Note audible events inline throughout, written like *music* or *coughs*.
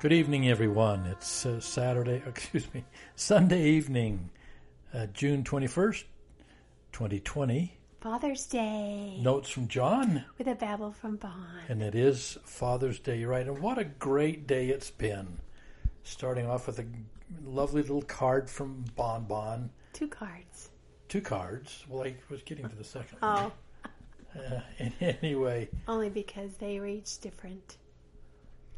Good evening, everyone. It's uh, Saturday, *laughs* excuse me, Sunday evening, uh, June 21st, 2020. Father's Day. Notes from John. With a babble from Bon. And it is Father's Day, right. And what a great day it's been. Starting off with a lovely little card from Bon Bon. Two cards. Two cards. Well, I was getting to the second oh. one. Uh, *laughs* anyway. Only because they were each different.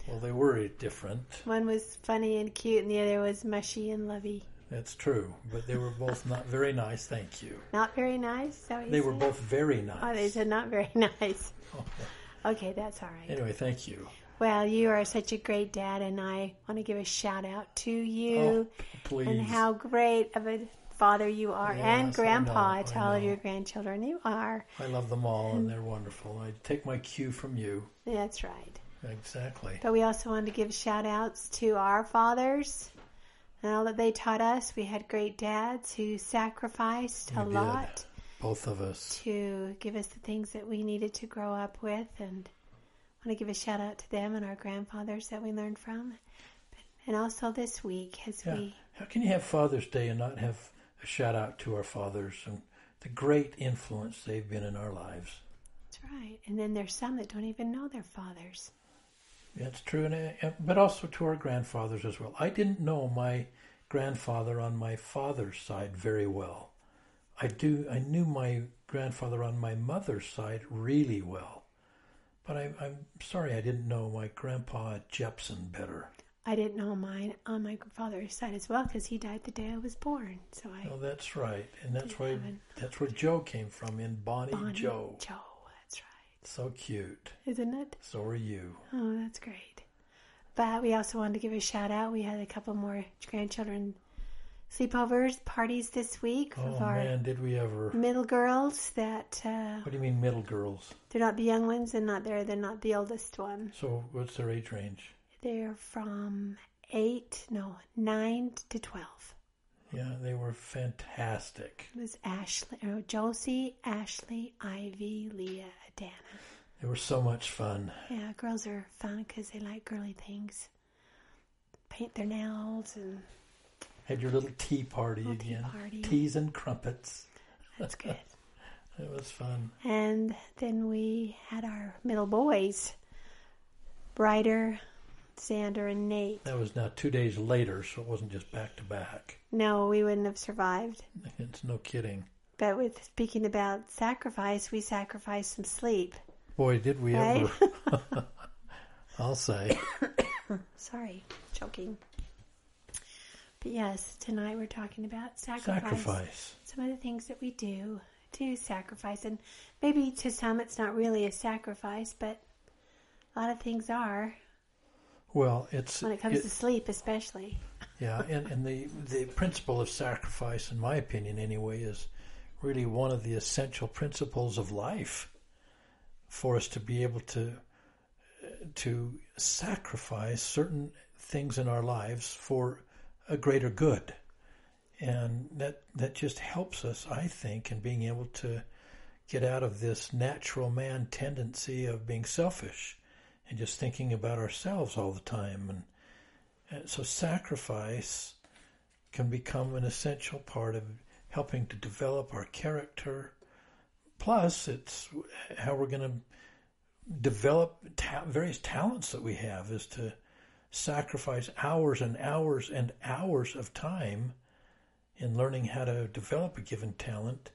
Well, they were different. One was funny and cute, and the other was mushy and lovey. That's true, but they were both not very nice. Thank you. Not very nice. they were both very nice. Oh, they said not very *laughs* nice. okay, that's all right. Anyway, thank you. Well, you are such a great dad, and I want to give a shout out to you. Oh, please. And how great of a father you are, yes, and grandpa to all of your grandchildren. You are. I love them all, and mm. they're wonderful. I take my cue from you. That's right. Exactly. But we also wanted to give shout outs to our fathers and all that they taught us. We had great dads who sacrificed we a did. lot. Both of us. To give us the things that we needed to grow up with. And I want to give a shout out to them and our grandfathers that we learned from. And also this week as yeah. we. How can you have Father's Day and not have a shout out to our fathers and the great influence they've been in our lives? That's right. And then there's some that don't even know their fathers. That's true, and, uh, but also to our grandfathers as well. I didn't know my grandfather on my father's side very well. I do. I knew my grandfather on my mother's side really well, but I, am sorry I didn't know my grandpa Jepson better. I didn't know mine on my father's side as well because he died the day I was born. So I. Oh, that's right, and that's why that's where Joe came from in Bonnie, Bonnie Joe. Joe. So cute. Isn't it? So are you. Oh, that's great. But we also wanted to give a shout out. We had a couple more grandchildren sleepovers, parties this week. Oh, man, did we ever. Middle girls that. Uh, what do you mean, middle girls? They're not the young ones and not they're, they're not the oldest one. So, what's their age range? They're from 8, no, 9 to 12. Yeah, they were fantastic. It was Ashley, oh, Josie, Ashley, Ivy, Leah, Adana. They were so much fun. Yeah, girls are fun because they like girly things. Paint their nails and. Had your little tea party little again. Tea party. Teas and crumpets. That's *laughs* good. it was fun. And then we had our middle boys, Ryder, Xander, and Nate. That was now two days later, so it wasn't just back to back. No, we wouldn't have survived. It's no kidding. But with speaking about sacrifice, we sacrificed some sleep. Boy, did we right? ever! *laughs* I'll say. *coughs* Sorry, choking. But yes, tonight we're talking about sacrifice. Sacrifice. Some of the things that we do to sacrifice, and maybe to some it's not really a sacrifice, but a lot of things are. Well, it's when it comes it, to sleep, especially. Yeah, and, and the the principle of sacrifice, in my opinion, anyway, is really one of the essential principles of life for us to be able to to sacrifice certain things in our lives for a greater good. And that that just helps us, I think, in being able to get out of this natural man tendency of being selfish and just thinking about ourselves all the time and, and so sacrifice can become an essential part of helping to develop our character. Plus, it's how we're going to develop ta- various talents that we have is to sacrifice hours and hours and hours of time in learning how to develop a given talent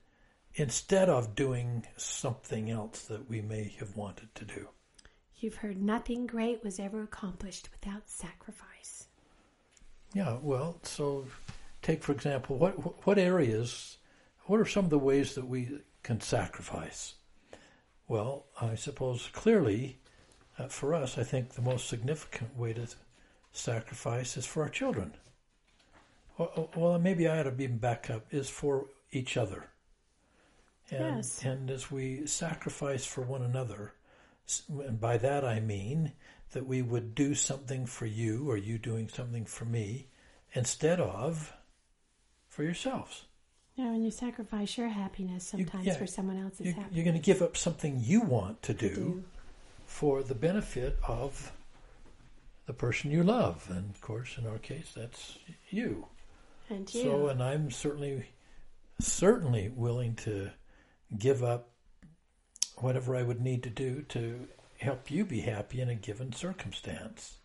instead of doing something else that we may have wanted to do. You've heard nothing great was ever accomplished without sacrifice. Yeah, well, so take for example, what what areas, what are some of the ways that we can sacrifice? Well, I suppose clearly, uh, for us, I think the most significant way to sacrifice is for our children. Well, well maybe I ought to even back up. Is for each other. And, yes. and as we sacrifice for one another, and by that I mean that we would do something for you or you doing something for me instead of for yourselves. Yeah, and you sacrifice your happiness sometimes you, yeah, for someone else's you, happiness. You're going to give up something you want to do, do. for the benefit of the person you love. And of course, in our case, that's you. And you. So, and I'm certainly, certainly willing to give up whatever I would need to do to help you be happy in a given circumstance.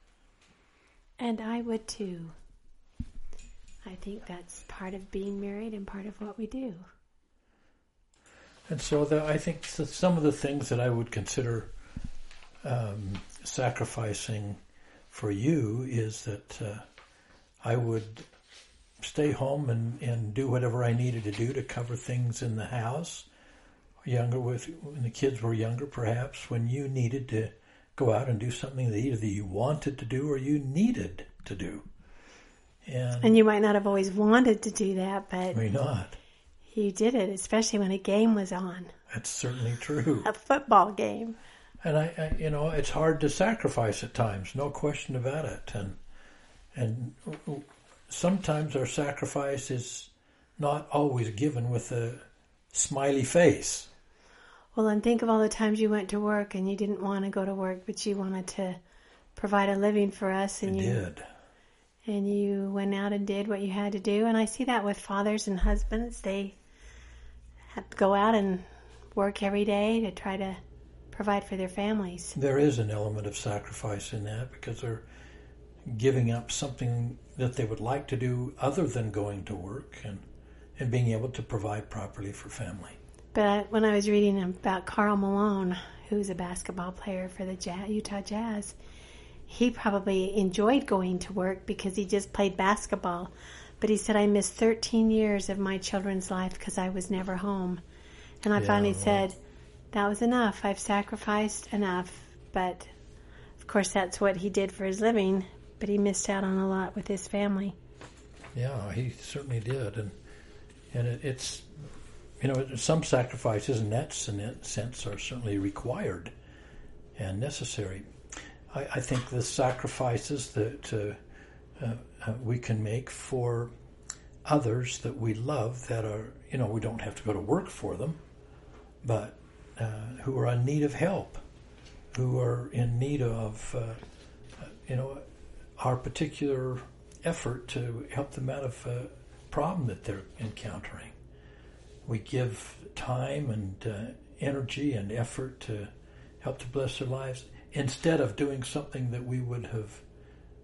And I would too. I think that's part of being married and part of what we do. And so the, I think some of the things that I would consider um, sacrificing for you is that uh, I would stay home and, and do whatever I needed to do to cover things in the house. Younger with when the kids were younger, perhaps when you needed to go out and do something that either you wanted to do or you needed to do. And, and you might not have always wanted to do that, but may not. You did it, especially when a game was on. That's certainly true. a football game. And I, I, you know, it's hard to sacrifice at times, no question about it. And and sometimes our sacrifice is not always given with a smiley face. Well, and think of all the times you went to work and you didn't want to go to work, but you wanted to provide a living for us, and I you did. And you went out and did what you had to do, and I see that with fathers and husbands. They have to go out and work every day to try to provide for their families. There is an element of sacrifice in that because they're giving up something that they would like to do other than going to work and, and being able to provide properly for family. But when I was reading about Karl Malone, who's a basketball player for the Utah Jazz, he probably enjoyed going to work because he just played basketball. But he said, I missed 13 years of my children's life because I was never home. And I yeah, finally well, said, that was enough. I've sacrificed enough. But of course, that's what he did for his living. But he missed out on a lot with his family. Yeah, he certainly did. And and it, it's you know, some sacrifices in that sense are certainly required and necessary. I, I think the sacrifices that uh, uh, uh, we can make for others that we love that are, you know, we don't have to go to work for them, but uh, who are in need of help, who are in need of, uh, you know, our particular effort to help them out of a problem that they're encountering we give time and uh, energy and effort to help to bless their lives instead of doing something that we would have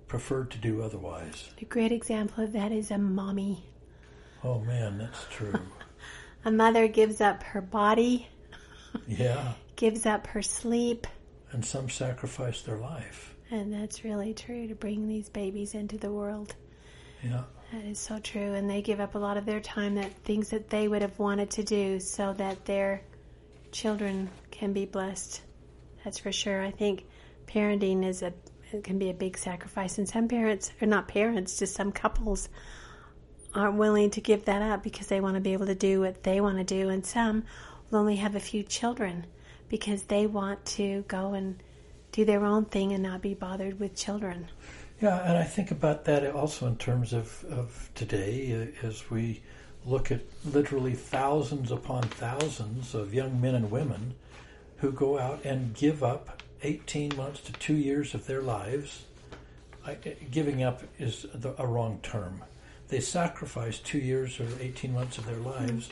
preferred to do otherwise. A great example of that is a mommy. Oh man, that's true. *laughs* a mother gives up her body. Yeah. *laughs* gives up her sleep. And some sacrifice their life. And that's really true to bring these babies into the world. Yeah. That is so true. And they give up a lot of their time that things that they would have wanted to do so that their children can be blessed. That's for sure. I think parenting is a can be a big sacrifice and some parents or not parents, just some couples aren't willing to give that up because they want to be able to do what they want to do and some will only have a few children because they want to go and do their own thing and not be bothered with children. Yeah, and I think about that also in terms of, of today uh, as we look at literally thousands upon thousands of young men and women who go out and give up 18 months to two years of their lives. I, uh, giving up is the, a wrong term. They sacrifice two years or 18 months of their lives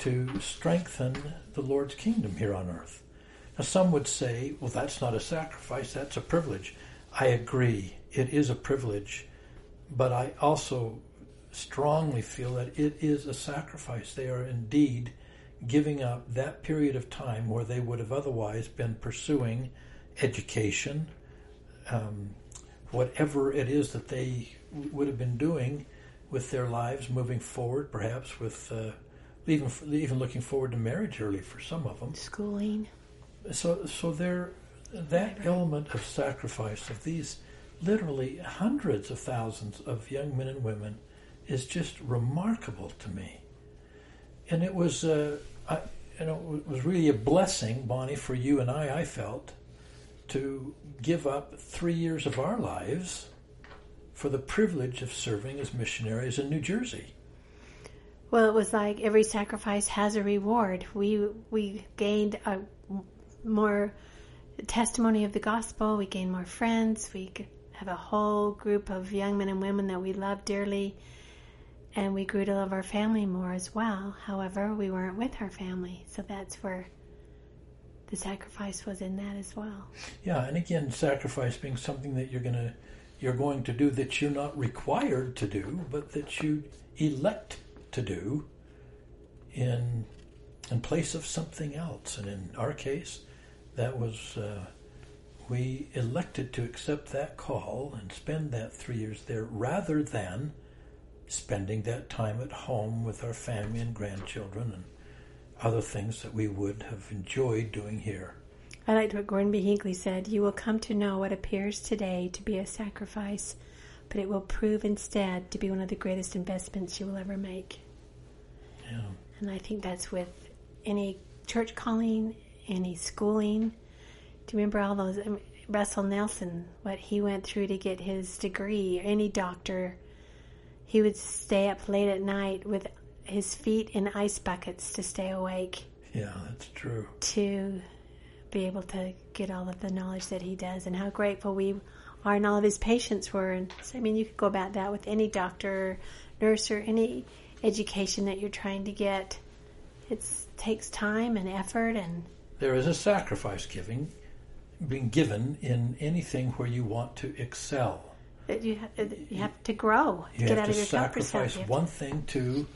to strengthen the Lord's kingdom here on earth. Now, some would say, well, that's not a sacrifice, that's a privilege. I agree it is a privilege, but I also strongly feel that it is a sacrifice. They are indeed giving up that period of time where they would have otherwise been pursuing education, um, whatever it is that they would have been doing with their lives moving forward, perhaps with uh, even even looking forward to marriage early for some of them. Schooling. So so there that element of sacrifice of these literally hundreds of thousands of young men and women is just remarkable to me. And it was, uh, I, you know, it was really a blessing, Bonnie, for you and I. I felt to give up three years of our lives for the privilege of serving as missionaries in New Jersey. Well, it was like every sacrifice has a reward. We we gained a more testimony of the gospel. We gained more friends. We have a whole group of young men and women that we love dearly, and we grew to love our family more as well. However, we weren't with our family, so that's where the sacrifice was in that as well. Yeah, and again, sacrifice being something that you're gonna you're going to do that you're not required to do, but that you elect to do in in place of something else. And in our case, that was uh, we elected to accept that call and spend that three years there rather than spending that time at home with our family and grandchildren and other things that we would have enjoyed doing here. I liked what Gordon B. Hinckley said You will come to know what appears today to be a sacrifice, but it will prove instead to be one of the greatest investments you will ever make. Yeah. And I think that's with any church calling, any schooling. Do you remember all those? um, Russell Nelson, what he went through to get his degree, any doctor, he would stay up late at night with his feet in ice buckets to stay awake Yeah, that's true. to be able to get all of the knowledge that he does and how grateful we are and all of his patients were. And so, I mean, you could go about that with any doctor, nurse, or any education that you're trying to get. It takes time and effort and There is a sacrifice giving being given in anything where you want to excel. that you have, you have to grow, You get have out to of your comfort zone. sacrifice You have one thing to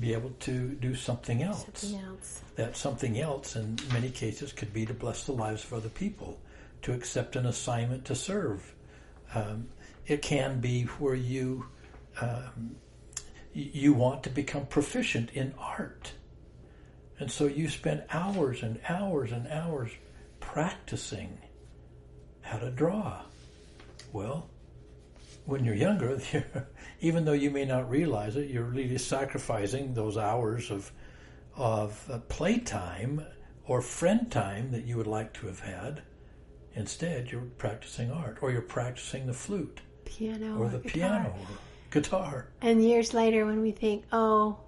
be able to do something else. something else. That something else, in many cases, could be to bless the lives of other people, to accept an assignment to serve. Um, it can be where you um, you want to become proficient in art, and so you spend hours and hours and hours practicing how to draw. Well, when you're younger, *laughs* you're, even though you may not realize it, you're really sacrificing those hours of of uh, playtime or friend time that you would like to have had. Instead, you're practicing art, or you're practicing the flute, Piano or the guitar. piano, or guitar. And years later, when we think, oh,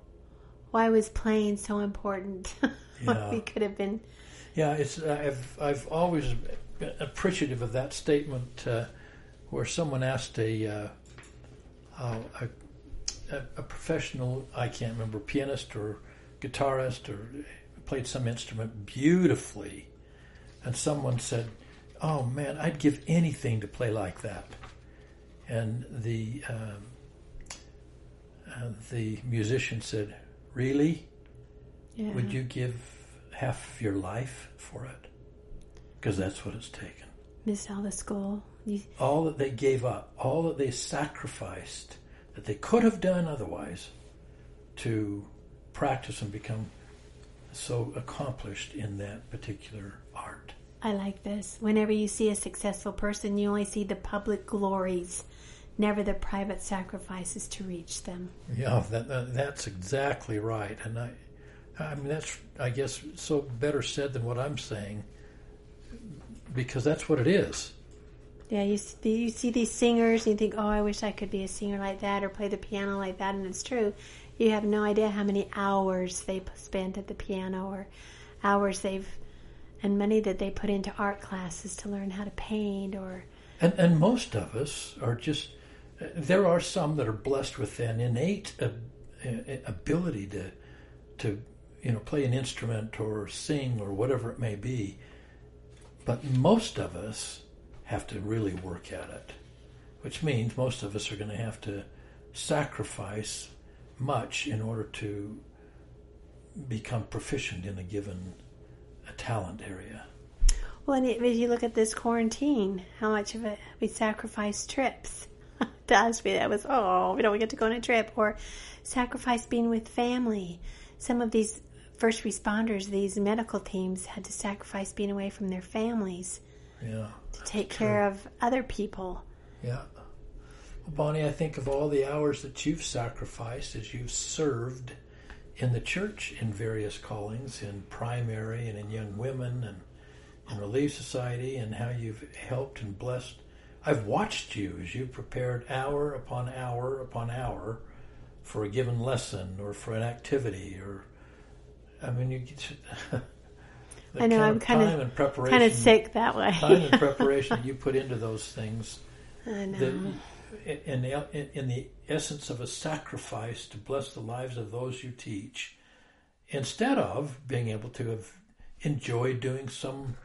why was playing so important? *laughs* Yeah. we could have been. Yeah, it's I've I've always appreciative of that statement uh, where someone asked a, uh, a a a professional I can't remember pianist or guitarist or played some instrument beautifully, and someone said, "Oh man, I'd give anything to play like that," and the um, uh, the musician said, "Really." Yeah. Would you give half of your life for it? Because that's what it's taken. miss all the school? You, All that they gave up, all that they sacrificed, that they could have done otherwise, to practice and become so accomplished in that particular art. I like this. Whenever you see a successful person, you only see the public glories, never the private sacrifices to reach them. Yeah, that, that that's exactly right, and I, I mean that's I guess so better said than what I'm saying, because that's what it is. Yeah, you see, you see these singers and you think, oh, I wish I could be a singer like that or play the piano like that. And it's true. You have no idea how many hours they spent at the piano or hours they've, and money that they put into art classes to learn how to paint or, And, and most of us are just, uh, there are some that are blessed with an innate ability to, to, you know, play an instrument or sing or whatever it may be. But most of us have to really work at it, which means most of us are going to have to sacrifice much in order to become proficient in a given a talent area. well, and if you look at this quarantine, how much of it we sacrifice trips. *laughs* to us, that was, oh, we don't get to go on a trip or sacrifice being with family. Some of these first responders, these medical teams had to sacrifice being away from their families Yeah. to take care of other people. Yeah. Well, Bonnie, I think of all the hours that you've sacrificed as you've served in the church in various callings, in primary and in young women and in Relief Society, and how you've helped and blessed. I've watched you as you've prepared hour upon hour upon hour for a given lesson or for an activity or, I mean, you get *laughs* I know, kind I'm of and preparation Kind of sick that way. time and *laughs* preparation you put into those things I know. The, in, the, in the essence of a sacrifice to bless the lives of those you teach, instead of being able to have enjoyed doing some,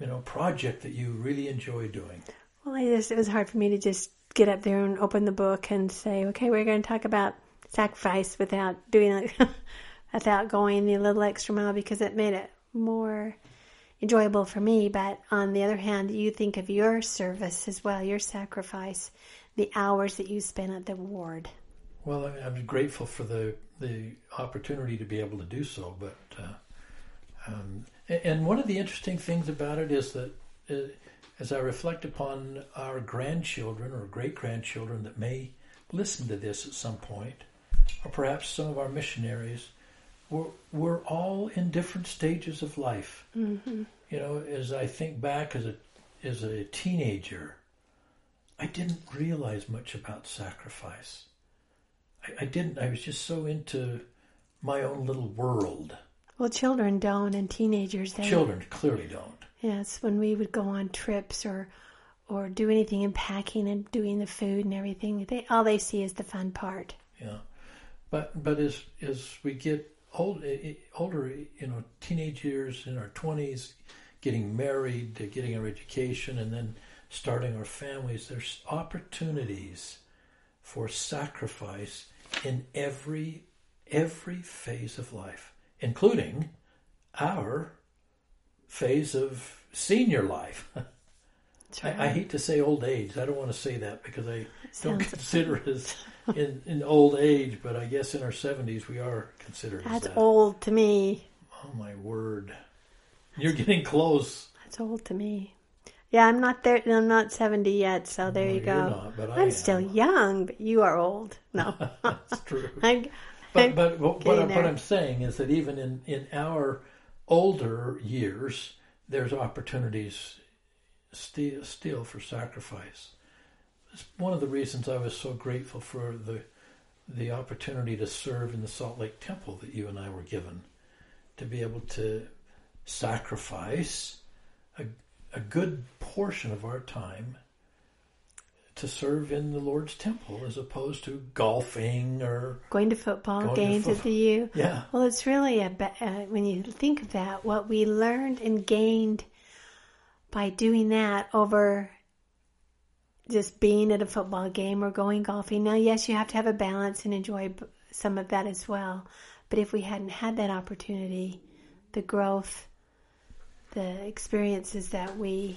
you know, project that you really enjoy doing. Well, I just it was hard for me to just get up there and open the book and say, okay, we're going to talk about sacrifice without doing it, *laughs* without going the little extra mile because it made it more enjoyable for me. But on the other hand, you think of your service as well, your sacrifice, the hours that you spent at the ward. Well, I'm grateful for the the opportunity to be able to do so. But uh, um, and one of the interesting things about it is that uh, as I reflect upon our grandchildren or great grandchildren that may listen to this at some point, or perhaps some of our missionaries, we're, we're all in different stages of life. Mm-hmm. You know, as I think back as a as a teenager, I didn't realize much about sacrifice. I, I didn't. I was just so into my own little world. Well, children don't, and teenagers they children clearly don't. Yes, when we would go on trips or or do anything in packing and doing the food and everything, they all they see is the fun part. Yeah, but but as as we get old, eh, eh, older, you know, teenage years in our twenties, getting married, getting our education, and then starting our families, there's opportunities for sacrifice in every every phase of life, including our phase of senior life. *laughs* Right. I, I, hate to say old age. I don't want to say that because I don't consider it as in, in old age, but I guess in our seventies we are considered. That's that. old to me. Oh my word! You're getting close. That's old to me. Yeah, I'm not there. I'm not seventy yet, so there no, you go. Not, but I'm still young, but you are old. No, *laughs* that's true. *laughs* I'm, but but what, what, what I'm saying is that even in in our older years, there's opportunities still, still for sacrifice. It's one of the reasons I was so grateful for the the opportunity to serve in the Salt Lake Temple that you and I were given, to be able to sacrifice a, a good portion of our time to serve in the Lord's temple as opposed to golfing or going to football going games to football. at the U. Yeah. Well, it's really a uh, when you think of that, what we learned and gained by doing that over just being at a football game or going golfing. Now, yes, you have to have a balance and enjoy some of that as well. But if we hadn't had that opportunity, the growth, the experiences that we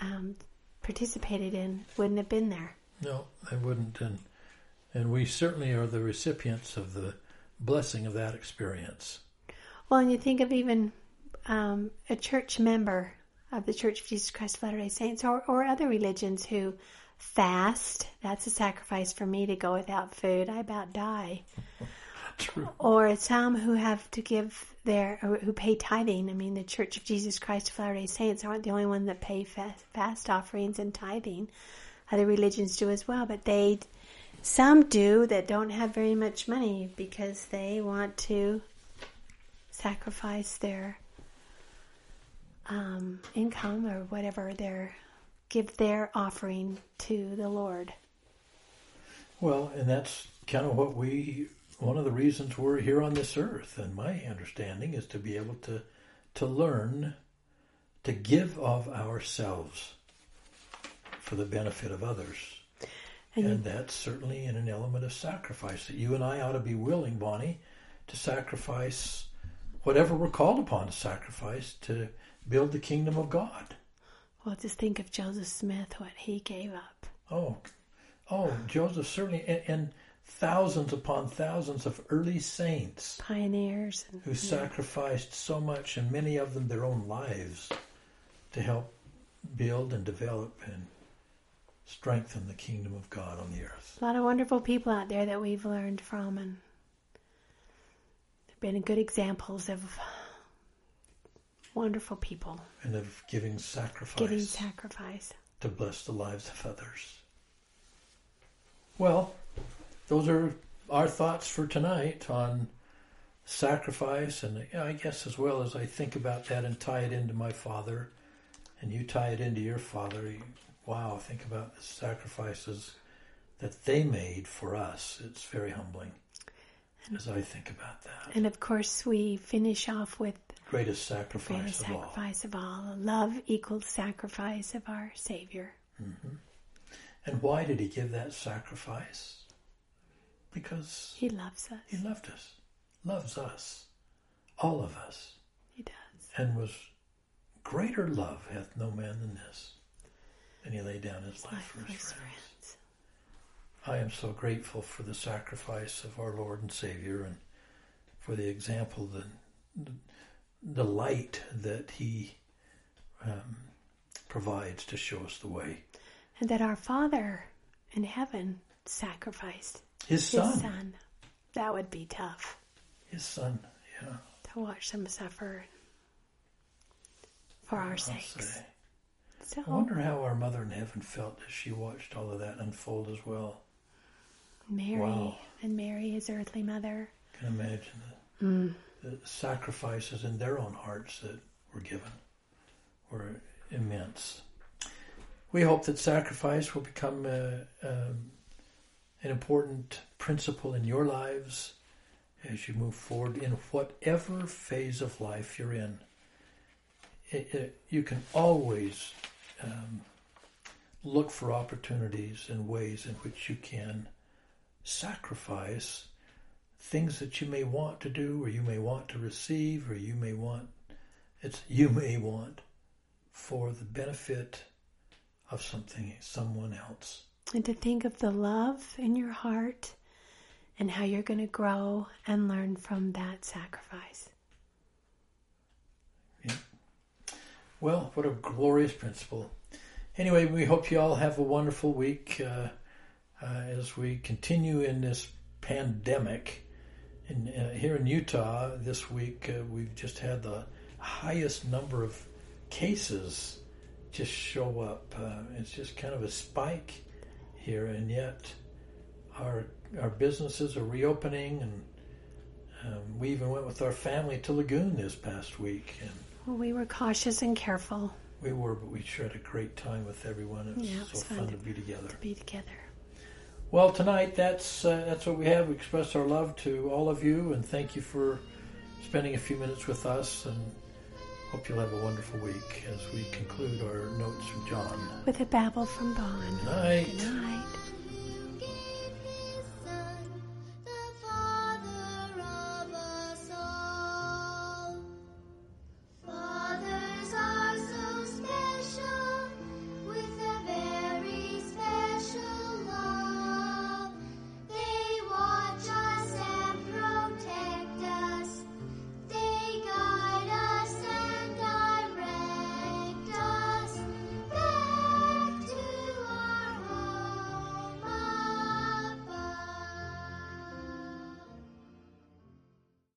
um, participated in wouldn't have been there. No, they wouldn't, and and we certainly are the recipients of the blessing of that experience. Well, and you think of even um, a church member of the Church of Jesus Christ of Latter-day Saints or, or other religions who fast. That's a sacrifice for me to go without food. I about die. True. Or some who have to give their, who pay tithing. I mean, the Church of Jesus Christ of Latter-day Saints aren't the only one that pay fast, fast offerings and tithing. Other religions do as well, but they, some do that don't have very much money because they want to sacrifice their um, income or whatever their give their offering to the Lord. Well, and that's kind of what we one of the reasons we're here on this earth, and my understanding is to be able to to learn to give of ourselves for the benefit of others. And, and that's certainly in an element of sacrifice that you and I ought to be willing, Bonnie, to sacrifice whatever we're called upon to sacrifice to build the kingdom of God. Well, just think of Joseph Smith, what he gave up. Oh, oh, Joseph certainly, and, and thousands upon thousands of early saints, pioneers, and, who yeah. sacrificed so much, and many of them their own lives, to help build and develop and strengthen the kingdom of God on the earth. A lot of wonderful people out there that we've learned from, and they've been good examples of wonderful people. And of giving sacrifice. Giving sacrifice. To bless the lives of others. Well, those are our thoughts for tonight on sacrifice, and I guess as well as I think about that and tie it into my father, and you tie it into your father, wow, think about the sacrifices that they made for us. It's very humbling and, as I think about that. And of course, we finish off with Greatest sacrifice greatest of all. sacrifice of all. Love equals sacrifice of our Savior. Mm-hmm. And why did he give that sacrifice? Because He loves us. he loved us, loves us, all of us, He does. and was greater love hath no man than this. And he laid down his life Life for his his friends. friends. I am so grateful for the sacrifice of our Lord and Savior and for the example, the, the, light that He um, provides to show us the way. And that our Father in heaven sacrificed His Son. His Son. That would be tough His Son, yeah. to watch them suffer for our I'll sakes. say. So I wonder how our Mother in Heaven felt as she watched all of that unfold as well. Mary Wow. and Mary, his earthly mother. can imagine the, Mm. Sacrifices in their own hearts that were given were immense. We hope that sacrifice will become uh, um, an important principle in your lives as you move forward in whatever phase of life you're in. It, it, you can always um, look for opportunities and ways in which you can sacrifice things that you may want to do or you may want to receive or you may want it's you may want for the benefit of something someone else And to think of the love in your heart and how you're going to grow and learn from that sacrifice. yeah. well what a glorious principle anyway we hope you all have a wonderful week uh, uh, as we continue in this pandemic in, uh, here in utah this week uh, we've just had the highest number of cases just show up uh, it's just kind of a spike here and yet our our businesses are reopening and um, we even went with our family to lagoon this past week and Well, we were cautious and careful we were, but we sure had a great time with everyone. It was, Yeah, it was so fun fun to- to be together. to be together. Well, tonight that's uh, that's what we have. We express our love to all of you, and thank you for spending a few minutes with us. And hope you'll have a wonderful week as we conclude our notes from John. With a babble from Bon. Good night. Good night.